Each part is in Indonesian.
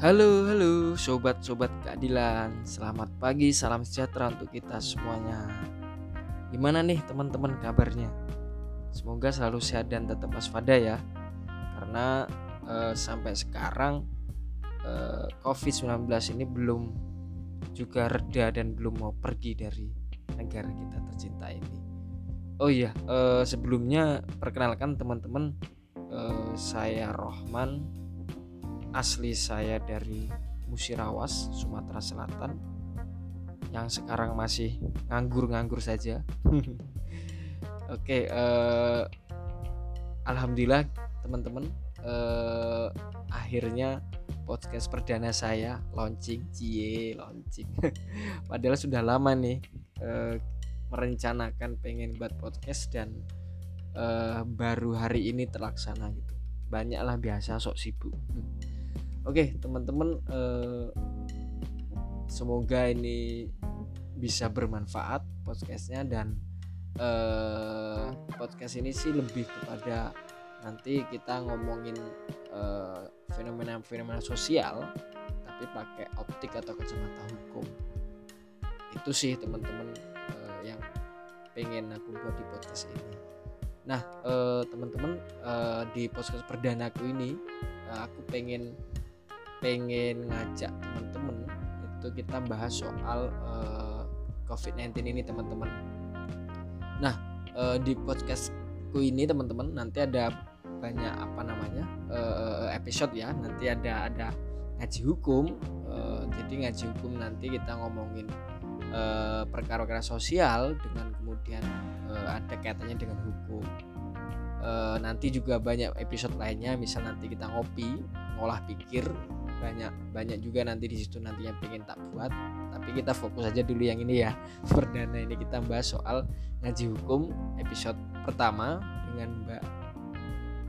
Halo, halo sobat-sobat keadilan. Selamat pagi, salam sejahtera untuk kita semuanya. Gimana nih teman-teman kabarnya? Semoga selalu sehat dan tetap waspada ya. Karena eh, sampai sekarang eh, COVID-19 ini belum juga reda dan belum mau pergi dari negara kita tercinta ini. Oh iya, eh, sebelumnya perkenalkan teman-teman saya Rohman asli saya dari Musirawas, Sumatera Selatan yang sekarang masih nganggur-nganggur saja. Oke, eh, alhamdulillah teman-teman eh, akhirnya podcast perdana saya launching, cie launching. Padahal sudah lama nih eh, merencanakan pengen buat podcast dan eh, baru hari ini terlaksana gitu. Banyaklah biasa sok sibuk. Oke, teman-teman, eh, semoga ini bisa bermanfaat podcastnya dan eh, podcast ini sih lebih kepada nanti kita ngomongin eh, fenomena-fenomena sosial, tapi pakai optik atau kacamata hukum. Itu sih teman-teman eh, yang pengen aku buat di podcast ini. Nah, teman-teman di podcast perdanaku ini aku pengen pengen ngajak teman-teman itu kita bahas soal uh, COVID-19 ini teman-teman. Nah uh, di podcastku ini teman-teman nanti ada banyak apa namanya uh, episode ya. Nanti ada ada ngaji hukum. Uh, jadi ngaji hukum nanti kita ngomongin perkara-perkara sosial dengan kemudian uh, ada kaitannya dengan hukum. Uh, nanti juga banyak episode lainnya misal nanti kita ngopi ngolah pikir banyak banyak juga nanti di situ nantinya pengen tak buat. Tapi kita fokus aja dulu yang ini ya. Perdana ini kita bahas soal ngaji hukum episode pertama dengan mbak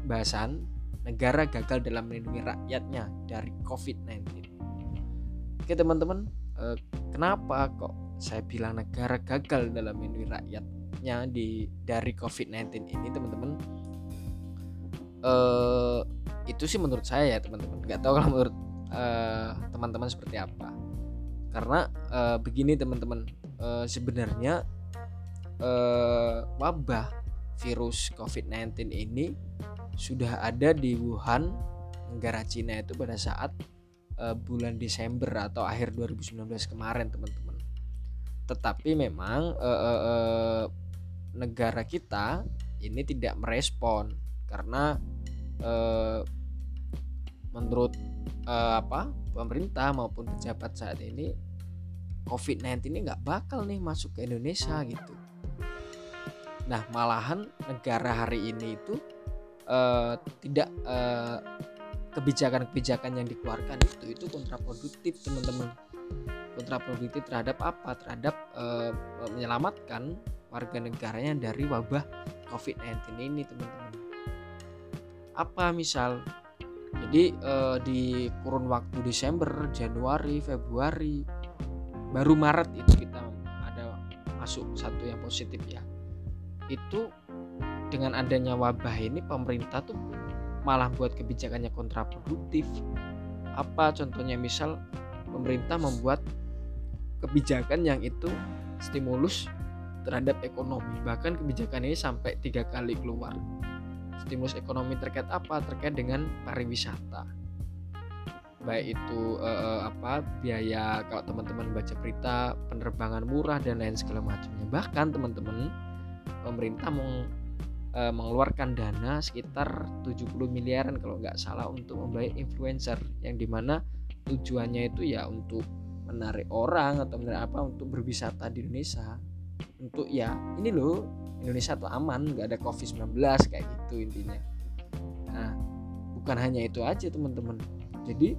bahasan negara gagal dalam melindungi rakyatnya dari COVID-19 oke teman-teman eh, kenapa kok saya bilang negara gagal dalam melindungi rakyatnya di dari COVID-19 ini teman-teman? Eh, itu sih menurut saya ya teman-teman. Nggak tahu kalau menurut uh, teman-teman seperti apa. Karena uh, begini teman-teman uh, sebenarnya uh, wabah virus COVID-19 ini sudah ada di Wuhan negara Cina itu pada saat uh, bulan Desember atau akhir 2019 kemarin teman-teman. Tetapi memang uh, uh, uh, negara kita ini tidak merespon karena uh, menurut uh, apa pemerintah maupun pejabat saat ini COVID-19 ini nggak bakal nih masuk ke Indonesia gitu. Nah malahan negara hari ini itu uh, tidak uh, kebijakan-kebijakan yang dikeluarkan itu itu kontraproduktif teman-teman. Kontraproduktif terhadap apa? Terhadap uh, menyelamatkan warga negaranya dari wabah COVID-19 ini teman-teman. Apa misal jadi uh, di kurun waktu Desember Januari Februari baru Maret itu kita ada masuk satu yang positif ya. Itu dengan adanya wabah ini pemerintah tuh malah buat kebijakannya kontraproduktif. Apa contohnya? Misal pemerintah membuat kebijakan yang itu stimulus terhadap ekonomi. Bahkan kebijakan ini sampai tiga kali keluar stimulus ekonomi terkait apa? Terkait dengan pariwisata. Baik itu eh, apa biaya kalau teman-teman baca berita penerbangan murah dan lain segala macamnya. Bahkan teman-teman pemerintah meng, eh, mengeluarkan dana sekitar 70 miliaran kalau nggak salah untuk membayar influencer yang di mana tujuannya itu ya untuk menarik orang atau menarik apa untuk berwisata di Indonesia. Untuk ya ini loh Indonesia tuh aman nggak ada COVID-19 kayak gitu intinya. Nah bukan hanya itu aja teman-teman. Jadi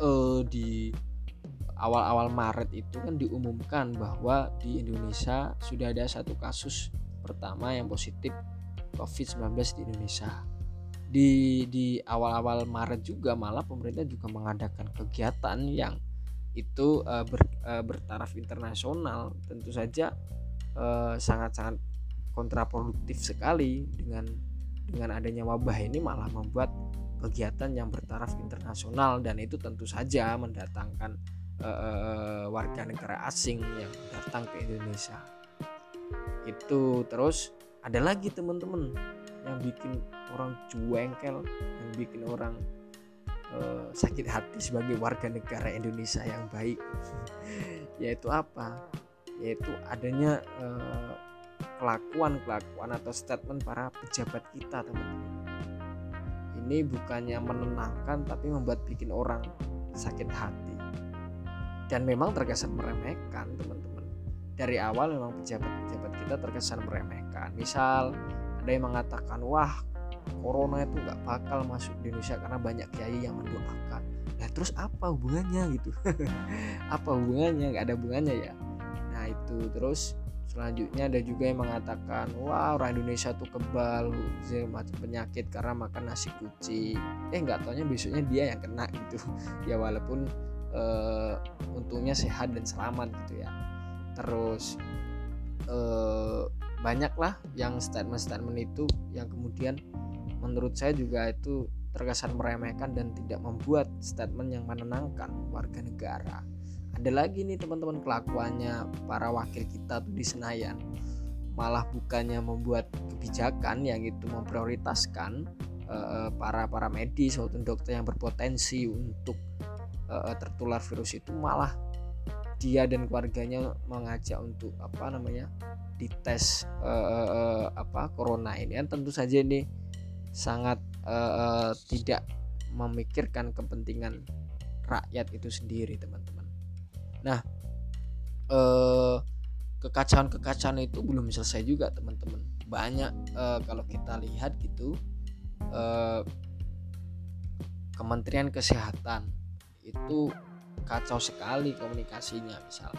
uh, di awal-awal Maret itu kan diumumkan bahwa di Indonesia sudah ada satu kasus pertama yang positif COVID-19 di Indonesia. Di di awal-awal Maret juga malah pemerintah juga mengadakan kegiatan yang itu uh, ber, uh, bertaraf internasional. Tentu saja sangat-sangat kontraproduktif sekali dengan dengan adanya wabah ini malah membuat kegiatan yang bertaraf internasional dan itu tentu saja mendatangkan uh, warga negara asing yang datang ke Indonesia. Itu terus ada lagi teman-teman yang bikin orang cuengkel yang bikin orang uh, sakit hati sebagai warga negara Indonesia yang baik. Yaitu apa? Yaitu adanya kelakuan-kelakuan atau statement para pejabat kita teman-teman. Ini bukannya menenangkan tapi membuat bikin orang sakit hati. Dan memang terkesan meremehkan teman-teman. Dari awal memang pejabat-pejabat kita terkesan meremehkan. Misal ada yang mengatakan wah corona itu nggak bakal masuk di Indonesia karena banyak kiai yang mendoakan. Nah terus apa hubungannya gitu? Apa hubungannya? Nggak ada hubungannya ya? Nah itu. Terus selanjutnya ada juga yang mengatakan wah orang Indonesia tuh kebal macam penyakit karena makan nasi kucing. Eh nggak taunya besoknya dia yang kena gitu. Ya walaupun uh, untungnya sehat dan selamat gitu ya. Terus uh, banyaklah yang statement-statement itu yang kemudian menurut saya juga itu terkesan meremehkan dan tidak membuat statement yang menenangkan warga negara ada lagi nih teman-teman kelakuannya para wakil kita tuh di Senayan malah bukannya membuat kebijakan yang itu memprioritaskan uh, para para medis maupun dokter yang berpotensi untuk uh, tertular virus itu malah dia dan keluarganya mengajak untuk apa namanya dites uh, apa corona ini kan tentu saja ini sangat tidak memikirkan kepentingan rakyat itu sendiri teman-teman. Nah uh, kekacauan-kekacauan itu belum selesai juga teman-teman. Banyak uh, kalau kita lihat gitu uh, Kementerian Kesehatan itu kacau sekali komunikasinya misal.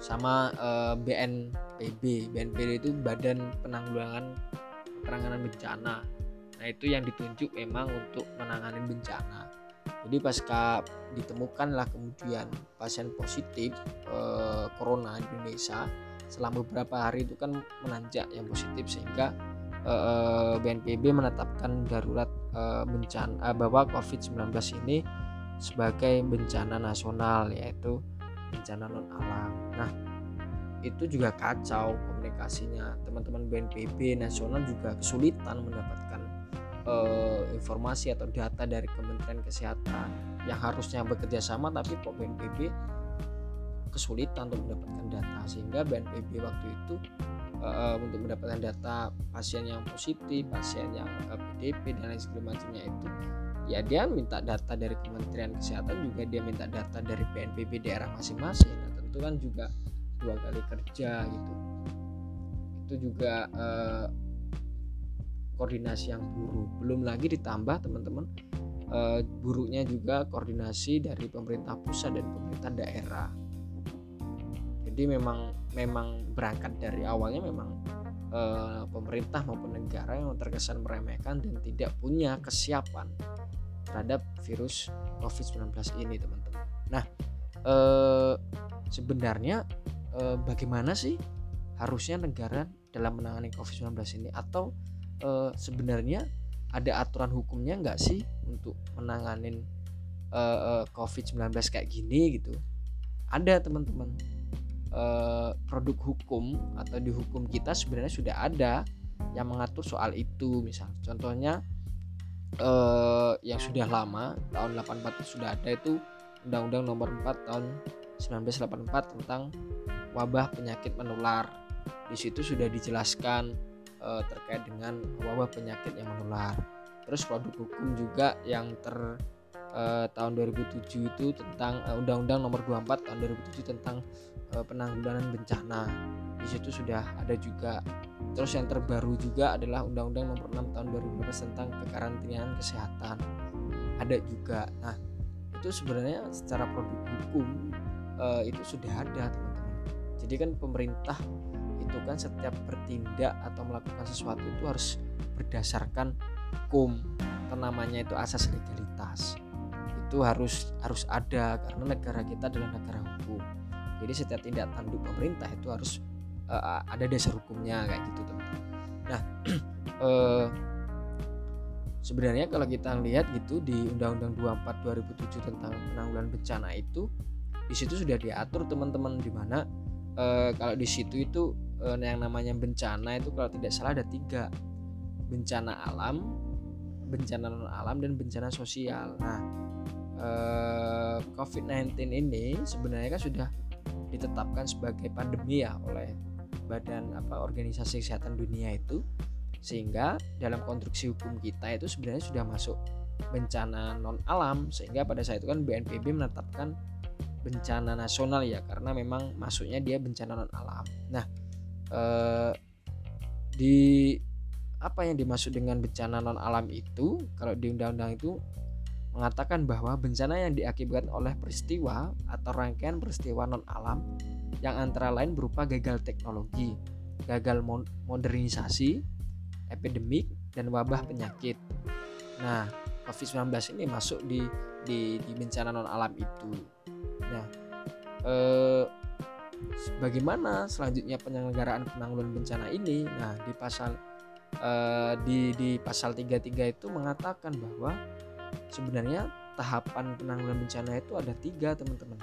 Sama eh, BNPB BNPB itu Badan Penanggulangan Penanganan Bencana. Nah itu yang ditunjuk memang untuk menangani bencana jadi pasca ditemukanlah kemudian pasien positif uh, corona di Indonesia selama beberapa hari itu kan menanjak yang positif sehingga uh, BNPB menetapkan darurat uh, bencana uh, bahwa COVID-19 ini sebagai bencana nasional yaitu bencana non alam. Nah, itu juga kacau komunikasinya. Teman-teman BNPB nasional juga kesulitan mendapatkan uh, informasi atau data dari Kementerian Kesehatan yang harusnya bekerja sama tapi kok BNPB kesulitan untuk mendapatkan data. Sehingga BNPB waktu itu uh, untuk mendapatkan data pasien yang positif, pasien yang uh, PDP dan lain sebagainya itu ya dia minta data dari Kementerian Kesehatan juga dia minta data dari BNPB daerah masing-masing. Nah tentu kan juga dua kali kerja gitu. Itu juga eh, koordinasi yang buruk. Belum lagi ditambah teman-teman eh, buruknya juga koordinasi dari pemerintah pusat dan pemerintah daerah. Jadi memang memang berangkat dari awalnya memang eh, pemerintah maupun negara yang terkesan meremehkan dan tidak punya kesiapan terhadap virus COVID-19 ini teman-teman. Nah eh, sebenarnya bagaimana sih harusnya negara dalam menangani COVID-19 ini? Atau eh, sebenarnya ada aturan hukumnya nggak sih untuk menangani eh, eh, COVID-19 kayak gini gitu? Ada teman-teman. Eh, produk hukum atau di hukum kita sebenarnya sudah ada yang mengatur soal itu misal contohnya uh, yang sudah lama tahun 84 itu sudah ada itu Undang-Undang Nomor 4 tahun 1984 tentang wabah penyakit menular. Di situ sudah dijelaskan uh, terkait dengan wabah penyakit yang menular. Terus produk hukum juga yang ter uh, tahun 2007 itu tentang uh, Undang-Undang Nomor 24 tahun 2007 tentang uh, penanggulangan bencana. Di situ sudah ada juga Terus yang terbaru juga adalah Undang-Undang Nomor 6 Tahun 2012 tentang kekarantinaan kesehatan. Ada juga. Nah, itu sebenarnya secara produk hukum uh, itu sudah ada, teman-teman. Jadi kan pemerintah itu kan setiap bertindak atau melakukan sesuatu itu harus berdasarkan hukum. Atau namanya itu asas legalitas. Itu harus harus ada karena negara kita adalah negara hukum. Jadi setiap tindak tanduk pemerintah itu harus uh, ada dasar hukumnya kayak gitu teman. Nah uh, sebenarnya kalau kita lihat gitu di Undang-Undang 24 2007 tentang penanggulangan bencana itu di situ sudah diatur teman-teman di mana e, kalau di situ itu e, yang namanya bencana itu kalau tidak salah ada tiga. Bencana alam bencana non alam dan bencana sosial. Nah eh, COVID-19 ini sebenarnya kan sudah ditetapkan sebagai pandemi ya oleh badan apa organisasi kesehatan dunia itu. Sehingga dalam konstruksi hukum kita itu sebenarnya sudah masuk bencana non alam sehingga pada saat itu kan BNPB menetapkan bencana nasional ya karena memang masuknya dia bencana non alam. Nah, eh, di apa yang dimaksud dengan bencana non alam itu kalau di undang-undang itu mengatakan bahwa bencana yang diakibatkan oleh peristiwa atau rangkaian peristiwa non alam yang antara lain berupa gagal teknologi, gagal modernisasi, epidemik dan wabah penyakit. Nah, COVID-19 ini masuk di, di di bencana non alam itu. Nah, eh, bagaimana selanjutnya penyelenggaraan penanggulangan bencana ini? Nah, di pasal eh, di di pasal 33 itu mengatakan bahwa sebenarnya tahapan penanggulangan bencana itu ada tiga teman-teman.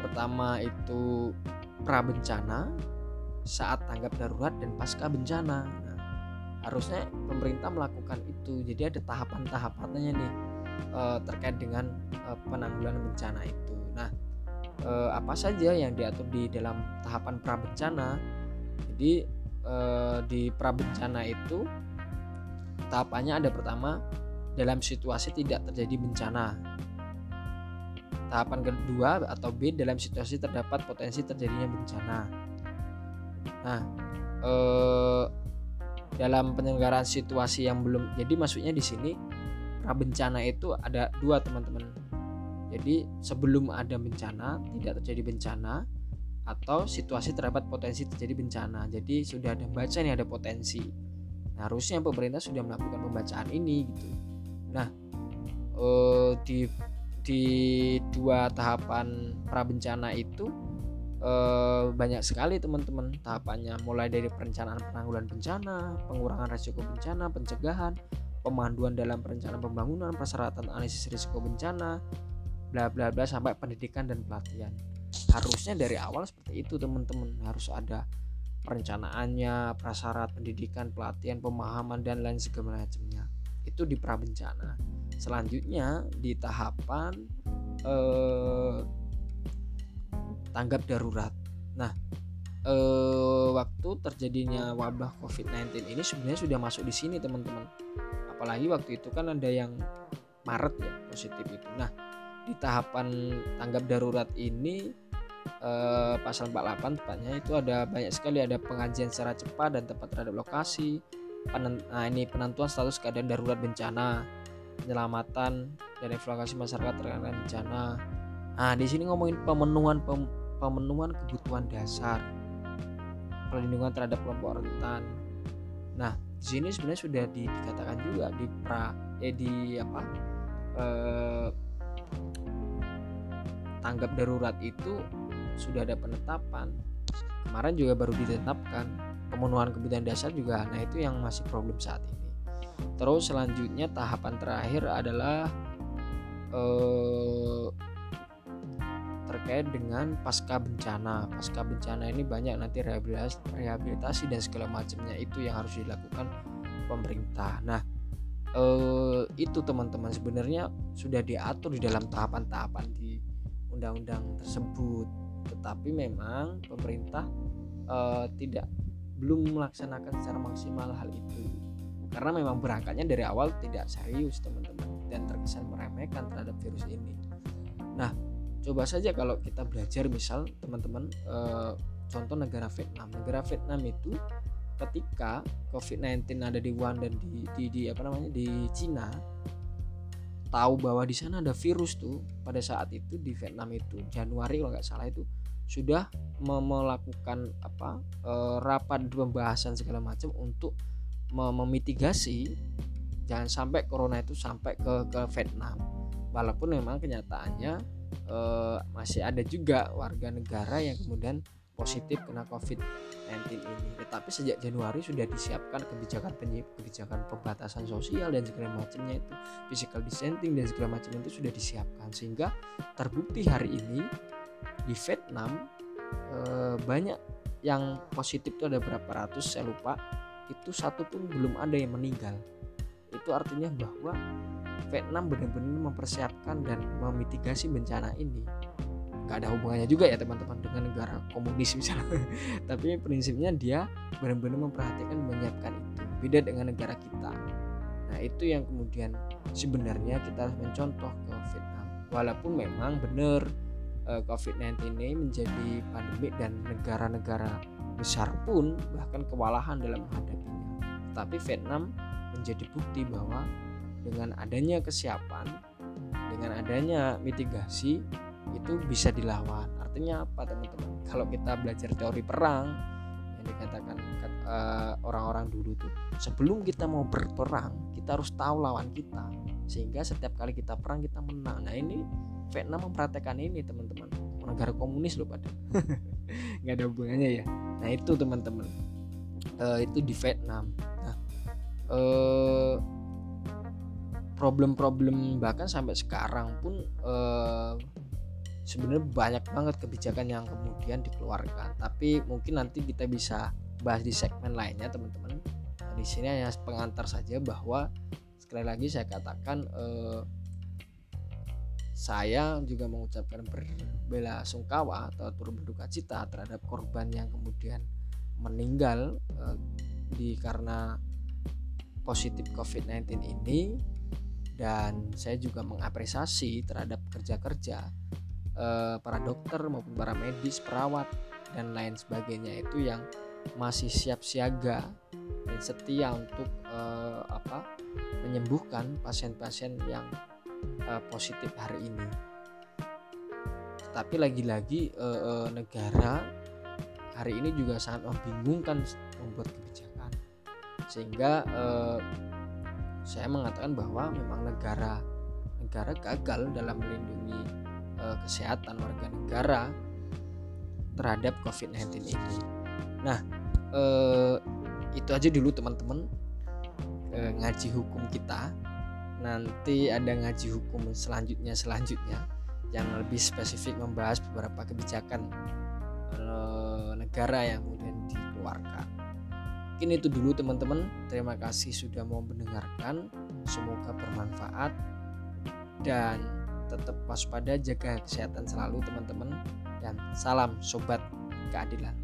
Pertama itu pra bencana saat tanggap darurat dan pasca bencana. Nah, harusnya pemerintah melakukan itu. Jadi ada tahapan-tahapannya nih e, terkait dengan e, penanggulangan bencana itu nah e, apa saja yang diatur di dalam tahapan pra bencana jadi e, di pra bencana itu tahapannya ada pertama dalam situasi tidak terjadi bencana. Tahapan kedua atau B dalam situasi terdapat potensi terjadinya bencana. Nah, eh, dalam penyelenggaraan situasi yang belum jadi maksudnya di sini pra bencana itu ada dua teman-teman. Jadi sebelum ada bencana tidak terjadi bencana atau situasi terdapat potensi terjadi bencana. Jadi sudah ada baca nih ada potensi. Nah, harusnya pemerintah sudah melakukan pembacaan ini gitu. Nah, eh, di di dua tahapan prabencana itu eh, banyak sekali teman-teman tahapannya mulai dari perencanaan penanggulangan bencana, pengurangan risiko bencana, pencegahan, pemanduan dalam perencanaan pembangunan, persyaratan analisis risiko bencana, bla bla bla sampai pendidikan dan pelatihan. Harusnya dari awal seperti itu teman-teman, harus ada perencanaannya, prasyarat pendidikan, pelatihan, pemahaman dan lain segala macamnya. Itu di prabencana. Selanjutnya di tahapan eh, tanggap darurat. Nah eh, waktu terjadinya wabah COVID-19 ini sebenarnya sudah masuk di sini teman-teman. Apalagi waktu itu kan ada yang Maret ya positif itu. Nah di tahapan tanggap darurat ini eh, pasal 48 tepatnya itu ada banyak sekali ada pengajian secara cepat dan tepat terhadap lokasi nah ini penentuan status keadaan darurat bencana penyelamatan dan evaluasi masyarakat terkait bencana. Nah di sini ngomongin pemenuhan pem, pemenuhan kebutuhan dasar perlindungan terhadap kelompok rentan. Nah di sini sebenarnya sudah di, dikatakan juga di pra eh di apa eh, tanggap darurat itu sudah ada penetapan. Kemarin juga baru ditetapkan. Pemenuhan kebutuhan dasar juga nah itu yang masih problem saat ini. Terus selanjutnya tahapan terakhir adalah eh, terkait dengan pasca bencana. Pasca bencana ini banyak nanti rehabilitasi, dan segala macamnya itu yang harus dilakukan pemerintah. Nah eh, itu teman-teman sebenarnya sudah diatur di dalam tahapan-tahapan di undang-undang tersebut. Tetapi memang pemerintah eh, tidak belum melaksanakan secara maksimal hal itu. Karena memang berangkatnya dari awal tidak serius teman-teman dan terkesan meremehkan terhadap virus ini. Nah coba saja kalau kita belajar misal teman-teman eh, contoh negara Vietnam. Negara Vietnam itu ketika COVID-19 ada di Wuhan dan di, di, di apa namanya di Cina tahu bahwa di sana ada virus tuh pada saat itu di Vietnam itu Januari kalau nggak salah itu sudah melakukan apa e, rapat pembahasan segala macam untuk memitigasi jangan sampai corona itu sampai ke ke Vietnam. Walaupun memang kenyataannya e, masih ada juga warga negara yang kemudian positif kena COVID-19 COVID-19 ini. Tetapi sejak Januari sudah disiapkan kebijakan kebijakan pembatasan sosial dan segala macamnya itu. Physical distancing dan segala macam itu sudah disiapkan. Sehingga terbukti hari ini di Vietnam eh, banyak yang positif itu ada berapa ratus saya lupa. Itu satu pun belum ada yang meninggal. Itu artinya bahwa Vietnam benar-benar mempersiapkan dan memitigasi bencana ini nggak ada hubungannya juga ya teman-teman dengan negara komunis misalnya. Tapi prinsipnya dia benar-benar memperhatikan menyiapkan itu. Beda dengan negara kita. Nah itu yang kemudian sebenarnya kita harus mencontoh ke Vietnam walaupun memang benar eh, COVID-19 ini menjadi pandemi dan negara-negara besar pun bahkan kewalahan dalam menghadapinya. Tapi Vietnam menjadi bukti bahwa dengan adanya kesiapan dengan adanya mitigasi itu bisa dilawan. Artinya apa teman-teman? Kalau kita belajar teori perang yang dikatakan uh, orang-orang dulu tuh sebelum kita mau berperang kita harus tahu lawan kita. Sehingga setiap kali kita perang kita menang. Nah ini Vietnam mempraktekkan ini teman-teman. Negara komunis loh pada nggak ada hubungannya ya. Nah itu teman-teman. Uh, itu di Vietnam. Nah uh, problem-problem bahkan sampai sekarang pun uh, sebenarnya banyak banget kebijakan yang kemudian dikeluarkan. Tapi mungkin nanti kita bisa bahas di segmen lainnya teman-teman. Nah, di sini hanya pengantar saja bahwa sekali lagi saya katakan eh, saya juga mengucapkan berbela sungkawa atau turut berduka cita terhadap korban yang kemudian meninggal eh, di karena positif COVID-19 ini. Dan saya juga mengapresiasi terhadap kerja-kerja eh, para dokter maupun para medis, perawat dan lain sebagainya itu yang masih siap siaga dan setia untuk eh, apa menyembuhkan pasien-pasien yang eh, positif hari ini. Tapi lagi-lagi eh, eh, negara hari ini juga sangat membingungkan membuat kebijakan sehingga eh, saya mengatakan bahwa memang negara negara gagal dalam melindungi uh, kesehatan warga negara terhadap COVID-19 ini. Nah, uh, itu aja dulu teman-teman uh, ngaji hukum kita. Nanti ada ngaji hukum selanjutnya selanjutnya yang lebih spesifik membahas beberapa kebijakan uh, negara yang kemudian dikeluarkan. Mungkin itu dulu teman-teman. Terima kasih sudah mau mendengarkan. Semoga bermanfaat dan tetap waspada jaga kesehatan selalu teman-teman. Dan salam sobat keadilan